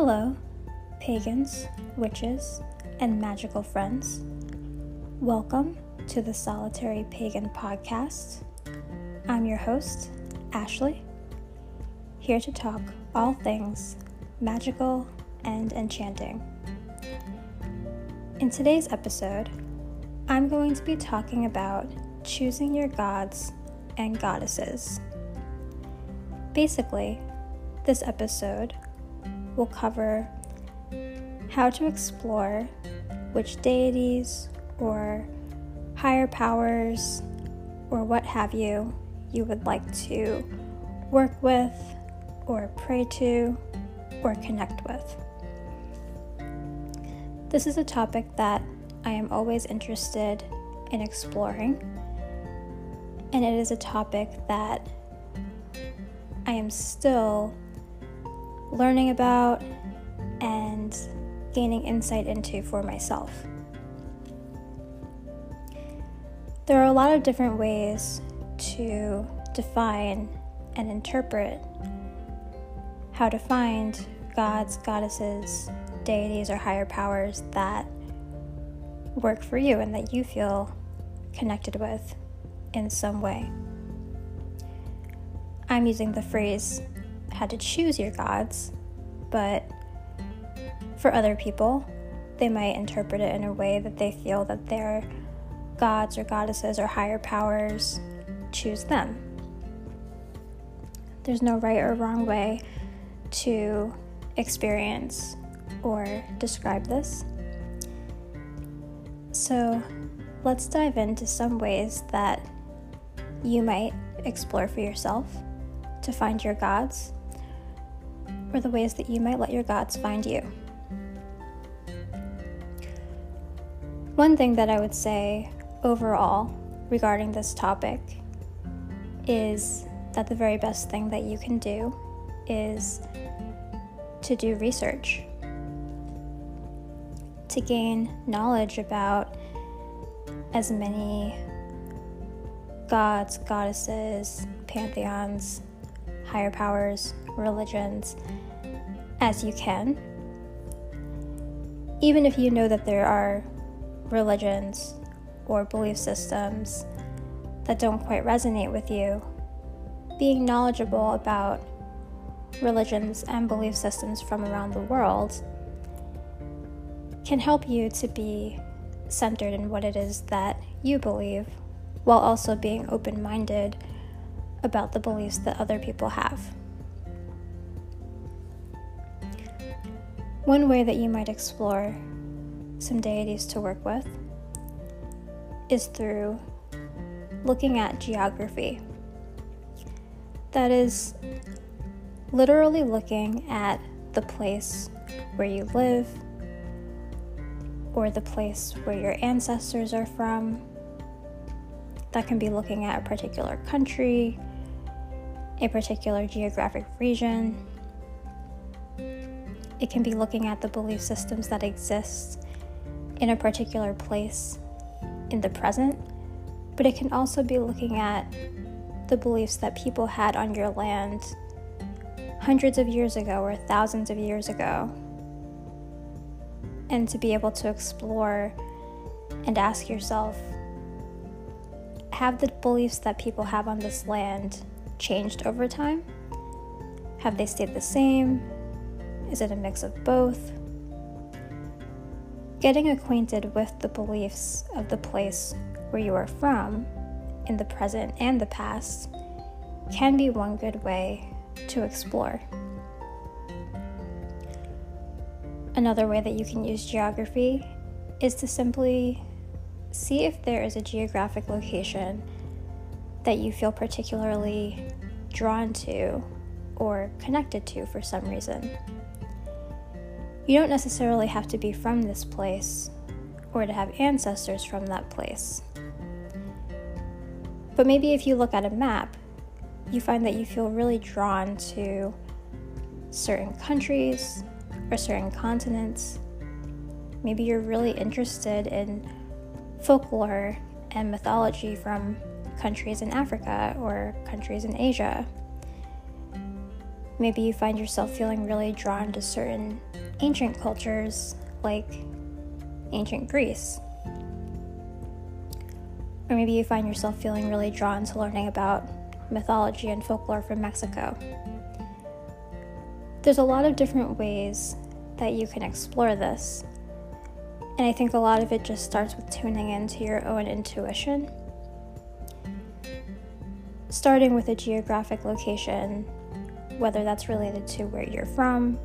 Hello, pagans, witches, and magical friends. Welcome to the Solitary Pagan Podcast. I'm your host, Ashley, here to talk all things magical and enchanting. In today's episode, I'm going to be talking about choosing your gods and goddesses. Basically, this episode will cover how to explore which deities or higher powers or what have you you would like to work with or pray to or connect with. This is a topic that I am always interested in exploring, and it is a topic that I am still learning about and gaining insight into for myself. There are a lot of different ways to define and interpret how to find gods, goddesses, deities, or higher powers that work for you and that you feel connected with in some way. I'm using the phrase how to choose your gods, but for other people, they might interpret it in a way that they feel that their gods or goddesses or higher powers choose them. There's no right or wrong way to experience or describe this. So, let's dive into some ways that you might explore for yourself to find your gods or the ways that you might let your gods find you. One thing that I would say overall regarding this topic is that the very best thing that you can do is to do research, to gain knowledge about as many gods, goddesses, pantheons, higher powers, religions as you can. Even if you know that there are religions or belief systems that don't quite resonate with you, being knowledgeable about religions and belief systems from around the world can help you to be centered in what it is that you believe while also being open minded about the beliefs that other people have. One way that you might explore some deities to work with is through looking at geography. That is literally looking at the place where you live or the place where your ancestors are from. That can be looking at a particular country, a particular geographic region. It can be looking at the belief systems that exist in a particular place in the present, but it can also be looking at the beliefs that people had on your land hundreds of years ago or thousands of years ago. And to be able to explore and ask yourself have the beliefs that people have on this land changed over time? Have they stayed the same? Is it a mix of both? Getting acquainted with the beliefs of the place where you are from, in the present and the past, can be one good way to explore. Another way that you can use geography is to simply see if there is a geographic location that you feel particularly drawn to or connected to for some reason. You don't necessarily have to be from this place or to have ancestors from that place. But maybe if you look at a map, you find that you feel really drawn to certain countries or certain continents. Maybe you're really interested in folklore and mythology from countries in Africa or countries in Asia. Maybe you find yourself feeling really drawn to certain ancient cultures like ancient Greece. Or maybe you find yourself feeling really drawn to learning about mythology and folklore from Mexico. There's a lot of different ways that you can explore this. And I think a lot of it just starts with tuning into your own intuition. Starting with a geographic location, whether that's related to where you're from,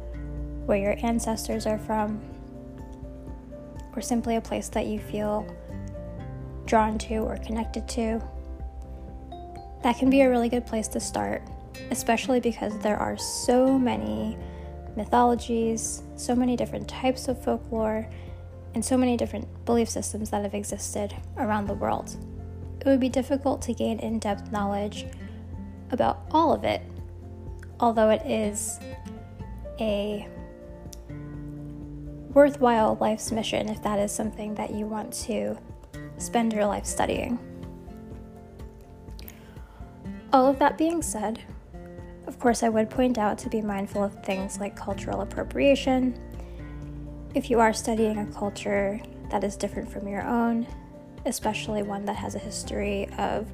where your ancestors are from, or simply a place that you feel drawn to or connected to. That can be a really good place to start, especially because there are so many mythologies, so many different types of folklore, and so many different belief systems that have existed around the world. It would be difficult to gain in depth knowledge about all of it, although it is a worthwhile life's mission if that is something that you want to spend your life studying. All of that being said, of course, I would point out to be mindful of things like cultural appropriation. If you are studying a culture that is different from your own, especially one that has a history of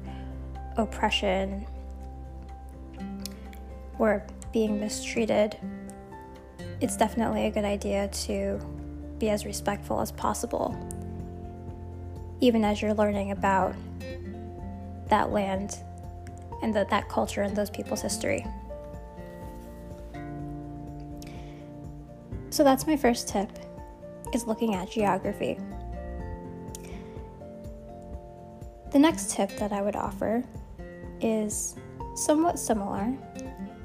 oppression or being mistreated, it's definitely a good idea to be as respectful as possible, even as you're learning about that land and the, that culture and those people's history. So that's my first tip is looking at geography. The next tip that I would offer is somewhat similar,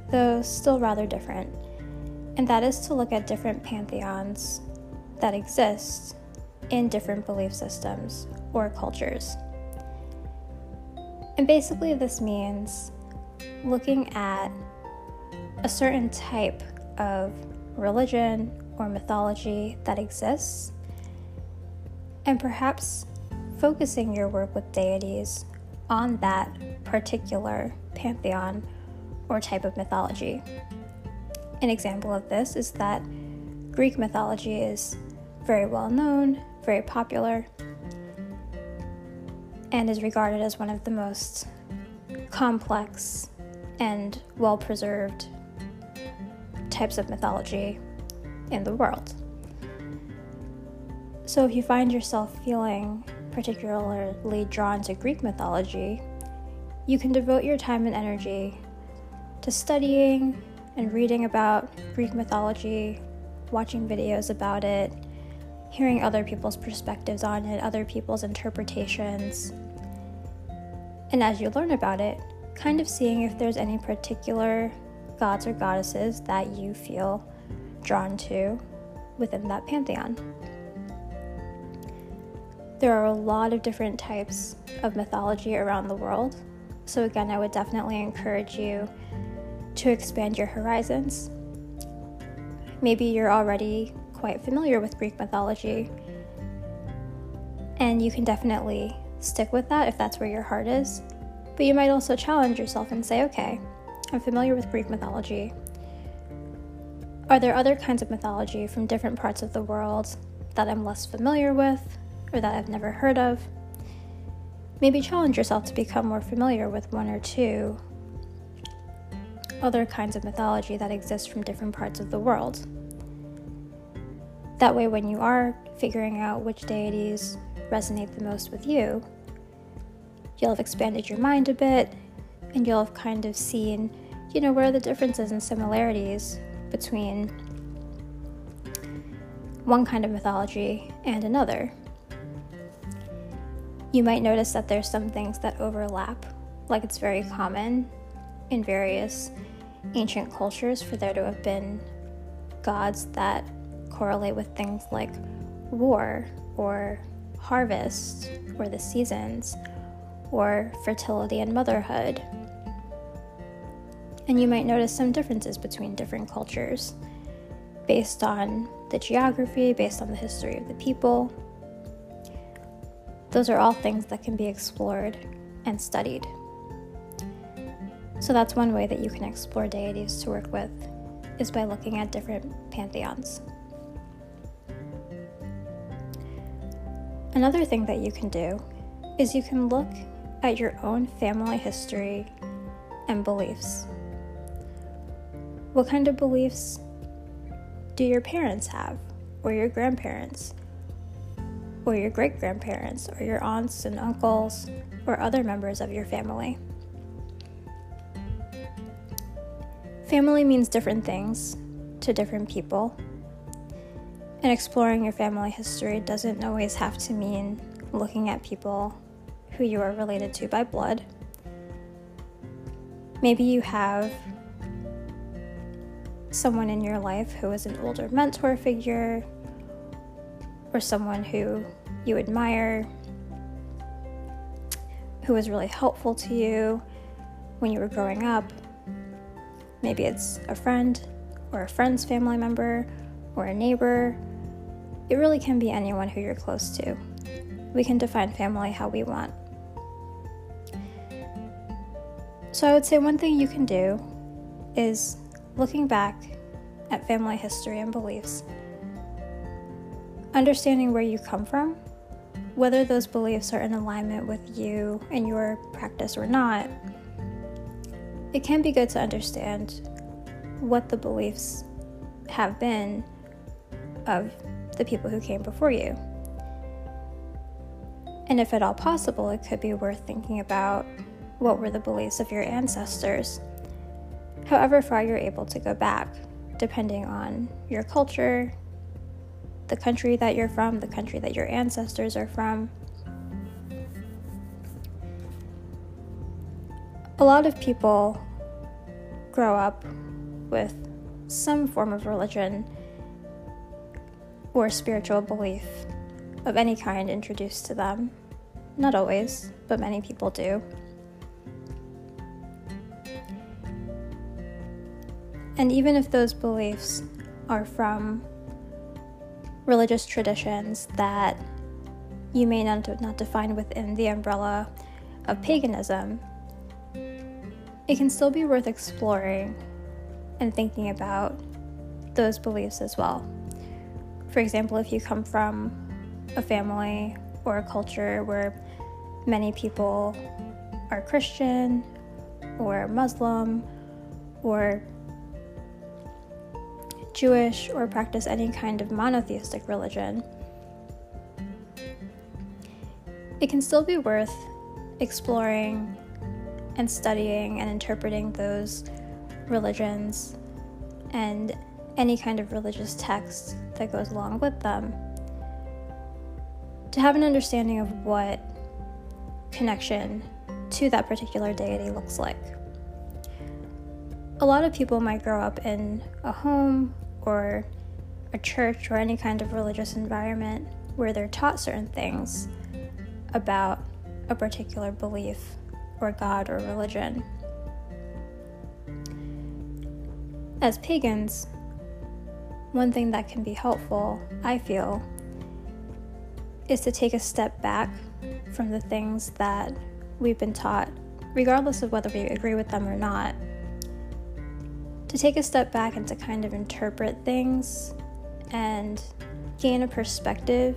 though still rather different and that is to look at different pantheons that exist in different belief systems or cultures. And basically, this means looking at a certain type of religion or mythology that exists, and perhaps focusing your work with deities on that particular pantheon or type of mythology. An example of this is that Greek mythology is very well known, very popular, and is regarded as one of the most complex and well preserved types of mythology in the world. So, if you find yourself feeling particularly drawn to Greek mythology, you can devote your time and energy to studying and reading about Greek mythology, watching videos about it, hearing other people's perspectives on it, other people's interpretations. And as you learn about it, kind of seeing if there's any particular gods or goddesses that you feel drawn to within that pantheon. There are a lot of different types of mythology around the world, so again, I would definitely encourage you to expand your horizons. Maybe you're already quite familiar with Greek mythology, and you can definitely stick with that if that's where your heart is. But you might also challenge yourself and say, okay, I'm familiar with Greek mythology. Are there other kinds of mythology from different parts of the world that I'm less familiar with or that I've never heard of? Maybe challenge yourself to become more familiar with one or two other kinds of mythology that exist from different parts of the world. That way, when you are figuring out which deities resonate the most with you, you'll have expanded your mind a bit and you'll have kind of seen, you know, where are the differences and similarities between one kind of mythology and another. You might notice that there's some things that overlap, like it's very common in various ancient cultures for there to have been gods that correlate with things like war or harvest or the seasons or fertility and motherhood. And you might notice some differences between different cultures based on the geography, based on the history of the people. Those are all things that can be explored and studied. So that's one way that you can explore deities to work with is by looking at different pantheons. Another thing that you can do is you can look at your own family history and beliefs. What kind of beliefs do your parents have, or your grandparents, or your great grandparents, or your aunts and uncles, or other members of your family? Family means different things to different people, and exploring your family history doesn't always have to mean looking at people who you are related to by blood. Maybe you have someone in your life who is an older mentor figure or someone who you admire, who was really helpful to you when you were growing up. Maybe it's a friend or a friend's family member or a neighbor. It really can be anyone who you're close to. We can define family how we want. So, I would say one thing you can do is looking back at family history and beliefs, understanding where you come from, whether those beliefs are in alignment with you and your practice or not, it can be good to understand what the beliefs have been of the people who came before you. And if at all possible, it could be worth thinking about what were the beliefs of your ancestors, however far you're able to go back, depending on your culture, the country that you're from, the country that your ancestors are from. A lot of people grow up with some form of religion or spiritual belief of any kind introduced to them. Not always, but many people do. And even if those beliefs are from religious traditions that you may not, not define within the umbrella of paganism, it can still be worth exploring and thinking about those beliefs as well. For example, if you come from a family or a culture where many people are Christian or Muslim or Jewish, or practice any kind of monotheistic religion, it can still be worth exploring and studying and interpreting those religions and any kind of religious text that goes along with them to have an understanding of what connection to that particular deity looks like. A lot of people might grow up in a home or a church or any kind of religious environment where they're taught certain things about a particular belief or God or religion. As pagans, one thing that can be helpful, I feel, is to take a step back from the things that we've been taught, regardless of whether we agree with them or not to take a step back and to kind of interpret things and gain a perspective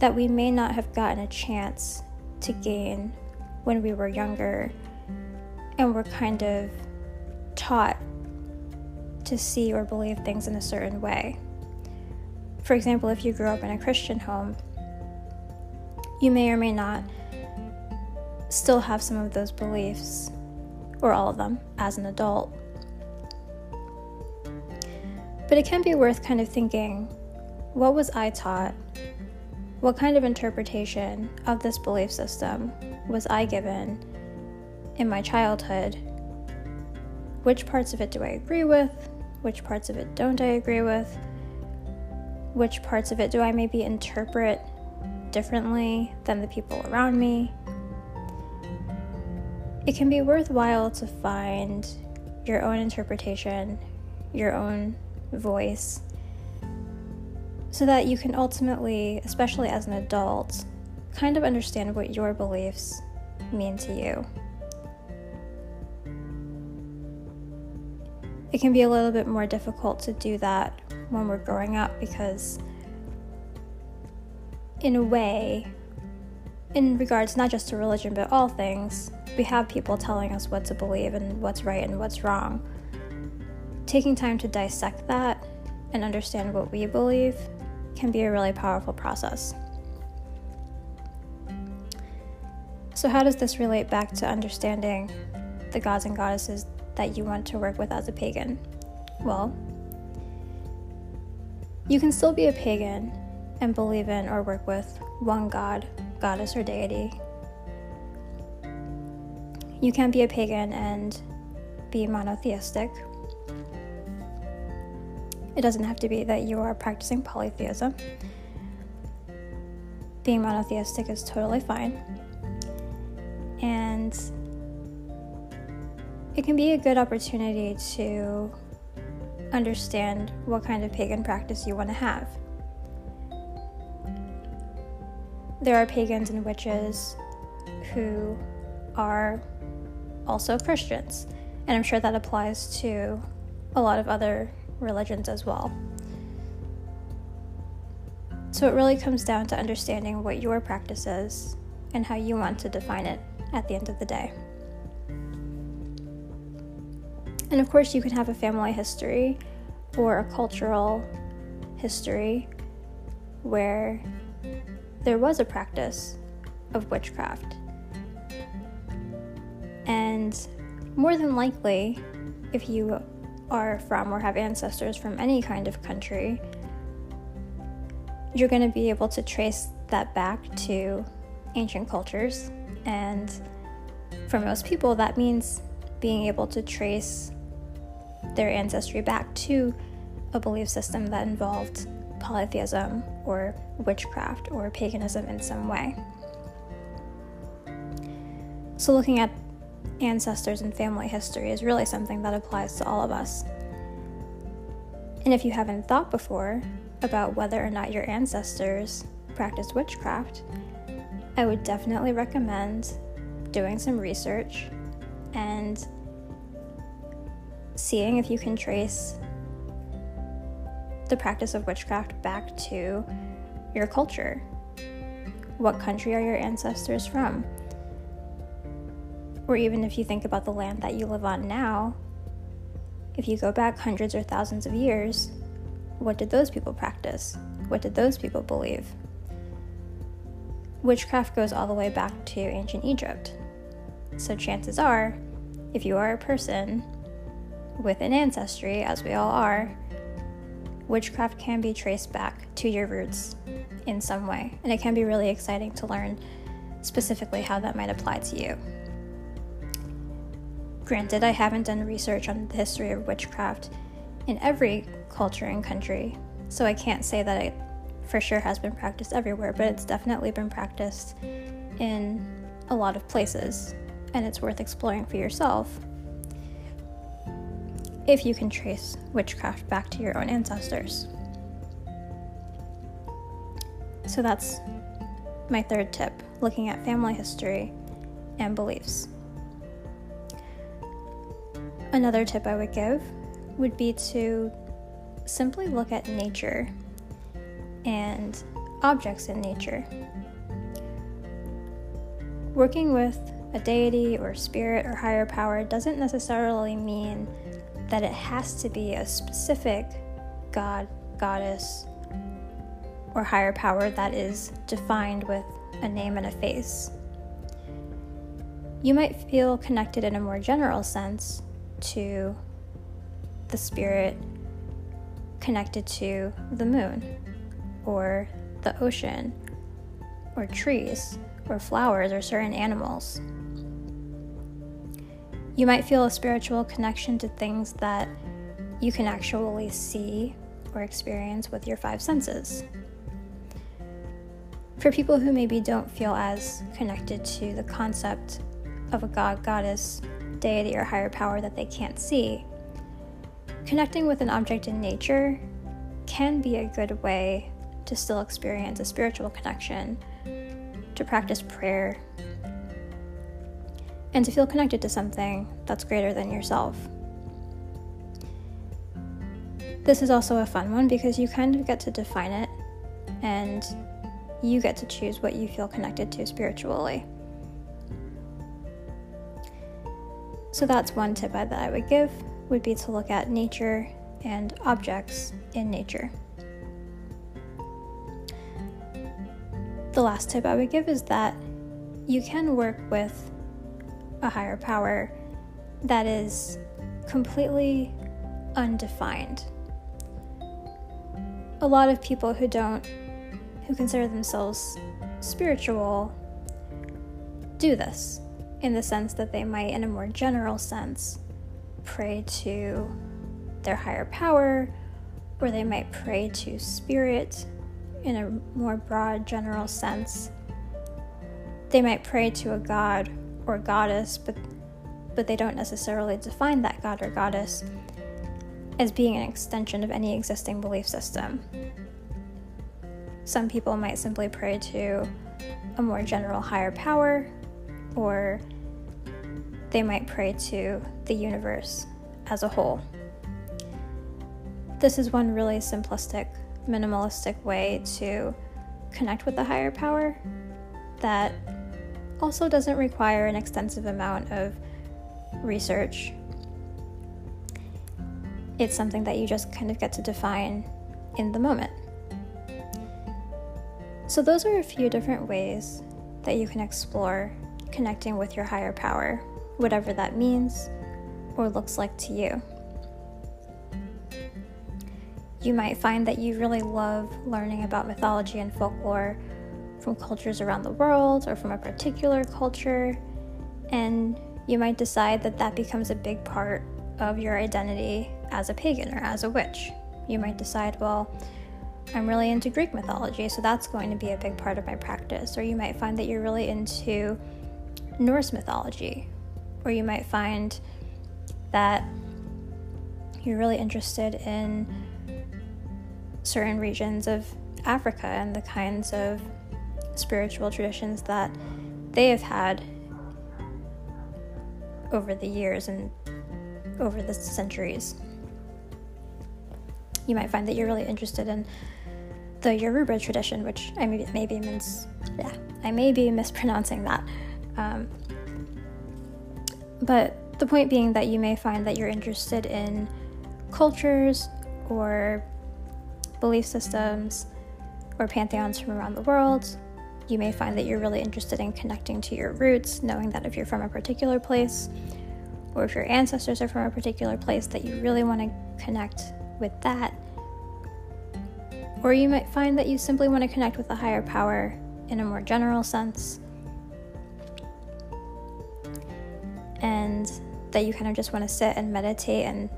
that we may not have gotten a chance to gain when we were younger and were kind of taught to see or believe things in a certain way. For example, if you grew up in a Christian home, you may or may not still have some of those beliefs, or all of them, as an adult. But it can be worth kind of thinking what was I taught? What kind of interpretation of this belief system was I given in my childhood? Which parts of it do I agree with? Which parts of it don't I agree with? Which parts of it do I maybe interpret differently than the people around me? It can be worthwhile to find your own interpretation, your own voice so that you can ultimately, especially as an adult, kind of understand what your beliefs mean to you. it can be a little bit more difficult to do that when we're growing up because, in a way, in regards not just to religion but all things, we have people telling us what to believe and what's right and what's wrong. Taking time to dissect that and understand what we believe can be a really powerful process. So, how does this relate back to understanding the gods and goddesses that you want to work with as a pagan? Well, you can still be a pagan and believe in or work with one god, goddess, or deity. You can be a pagan and be monotheistic. It doesn't have to be that you are practicing polytheism. Being monotheistic is totally fine. It can be a good opportunity to understand what kind of pagan practice you want to have. There are pagans and witches who are also Christians, and I'm sure that applies to a lot of other religions as well. So it really comes down to understanding what your practice is and how you want to define it at the end of the day. And of course, you can have a family history or a cultural history where there was a practice of witchcraft. And more than likely, if you are from or have ancestors from any kind of country, you're going to be able to trace that back to ancient cultures. And for most people, that means being able to trace their ancestry back to a belief system that involved polytheism or witchcraft or paganism in some way. So, looking at ancestors and family history is really something that applies to all of us. And if you haven't thought before about whether or not your ancestors practiced witchcraft, I would definitely recommend doing some research and seeing if you can trace the practice of witchcraft back to your culture. What country are your ancestors from? Or even if you think about the land that you live on now, if you go back hundreds or thousands of years, what did those people practice? What did those people believe? Witchcraft goes all the way back to ancient Egypt. So, chances are, if you are a person with an ancestry, as we all are, witchcraft can be traced back to your roots in some way. And it can be really exciting to learn specifically how that might apply to you. Granted, I haven't done research on the history of witchcraft in every culture and country, so I can't say that it for sure has been practiced everywhere, but it's definitely been practiced in a lot of places, and it's worth exploring for yourself if you can trace witchcraft back to your own ancestors. So that's my third tip looking at family history and beliefs. Another tip I would give would be to simply look at nature and objects in nature. Working with a deity or spirit or higher power doesn't necessarily mean that it has to be a specific god, goddess, or higher power that is defined with a name and a face. You might feel connected in a more general sense to the spirit connected to the moon, or the ocean, or trees, or flowers, or certain animals. You might feel a spiritual connection to things that you can actually see or experience with your five senses. For people who maybe don't feel as connected to the concept of a god, goddess, deity, or higher power that they can't see, connecting with an object in nature can be a good way to still experience a spiritual connection, to practice prayer, and to feel connected to something that's greater than yourself. this is also a fun one because you kind of get to define it and you get to choose what you feel connected to spiritually. So that's one tip that I would give would be to look at nature and objects in nature. The last tip I would give is that you can work with a higher power that is completely undefined. A lot of people who don't, who consider themselves spiritual, do this in the sense that they might, in a more general sense, pray to their higher power, or they might pray to spirit in a more broad, general sense. They might pray to a god or goddess, but but they don't necessarily define that god or goddess as being an extension of any existing belief system. Some people might simply pray to a more general higher power, or they might pray to the universe as a whole. This is one really simplistic, minimalistic way to connect with the higher power that also doesn't require an extensive amount of research. It's something that you just kind of get to define in the moment. So, those are a few different ways that you can explore connecting with your higher power, whatever that means or looks like to you. You might find that you really love learning about mythology and folklore from cultures around the world or from a particular culture, and you might decide that that becomes a big part of your identity as a pagan or as a witch. You might decide, well, I'm really into Greek mythology, so that's going to be a big part of my practice. Or you might find that you're really into Norse mythology. Or you might find that you're really interested in certain regions of Africa and the kinds of spiritual traditions that they have had over the years and over the centuries. You might find that you're really interested in the Yoruba tradition, which I may, maybe mis- yeah, I may be mispronouncing that. Um, but the point being that you may find that you're interested in cultures or belief systems or pantheons from around the world you may find that you're really interested in connecting to your roots, knowing that if you're from a particular place, or if your ancestors are from a particular place, that you really want to connect with that. Or you might find that you simply want to connect with a higher power in a more general sense. And that you kind of just want to sit and meditate and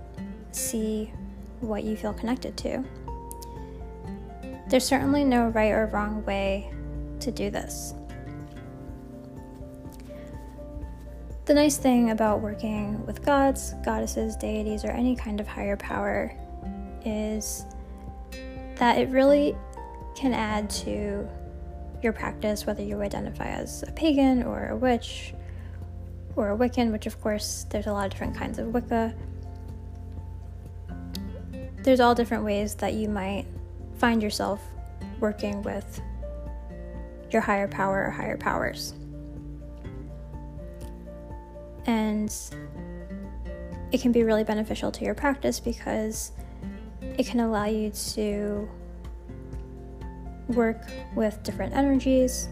see what you feel connected to. There's certainly no right or wrong way to do this. The nice thing about working with gods, goddesses, deities, or any kind of higher power is that it really can add to your practice, whether you identify as a pagan or a witch or a Wiccan, which of course there's a lot of different kinds of Wicca. There's all different ways that you might find yourself working with your higher power or higher powers. And it can be really beneficial to your practice because it can allow you to work with different energies.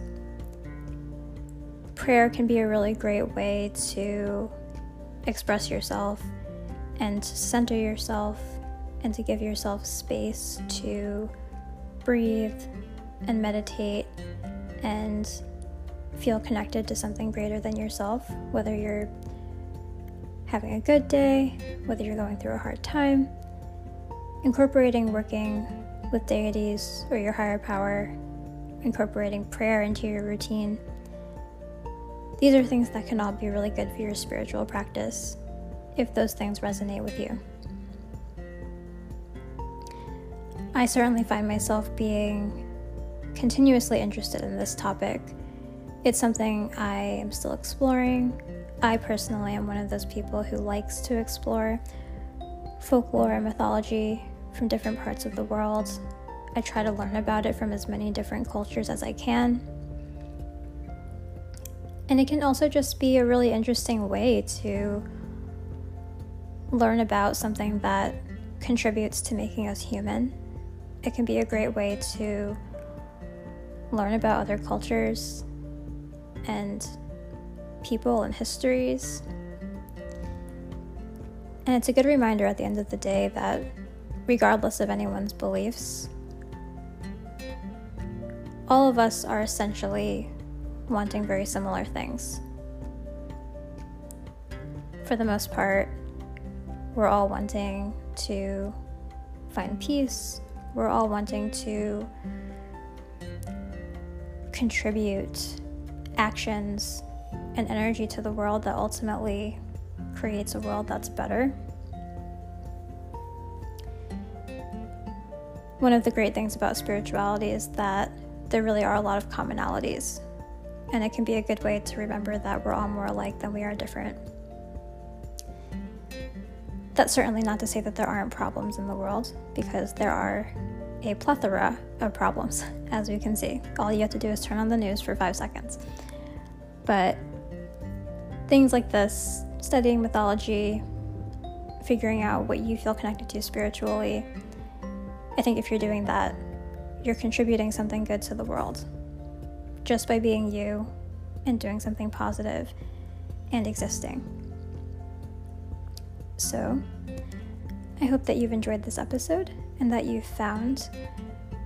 Prayer can be a really great way to express yourself and to center yourself and to give yourself space to breathe and meditate and feel connected to something greater than yourself, whether you're having a good day, whether you're going through a hard time. Incorporating working with deities or your higher power, incorporating prayer into your routine. These are things that can all be really good for your spiritual practice if those things resonate with you. I certainly find myself being continuously interested in this topic. It's something I am still exploring. I personally am one of those people who likes to explore folklore and mythology from different parts of the world. I try to learn about it from as many different cultures as I can. And it can also just be a really interesting way to learn about something that contributes to making us human. It can be a great way to learn about other cultures and people and histories. And it's a good reminder at the end of the day that, regardless of anyone's beliefs, all of us are essentially wanting very similar things. For the most part, we're all wanting to find peace, we're all wanting to contribute actions and energy to the world that ultimately creates a world that's better. One of the great things about spirituality is that there really are a lot of commonalities, and it can be a good way to remember that we're all more alike than we are different. That's certainly not to say that there aren't problems in the world, because there are a plethora of problems, as we can see. All you have to do is turn on the news for five seconds. But things like this, studying mythology, figuring out what you feel connected to spiritually, I think if you're doing that, you're contributing something good to the world just by being you and doing something positive and existing. So, I hope that you've enjoyed this episode and that you've found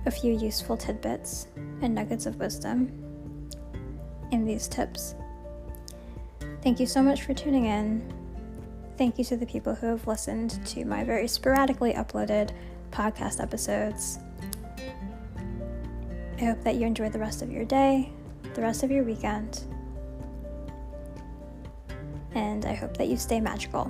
a few useful tidbits and nuggets of wisdom in these tips. Thank you so much for tuning in. Thank you to the people who have listened to my very sporadically uploaded podcast episodes. I hope that you enjoy the rest of your day, the rest of your weekend, and I hope that you stay magical.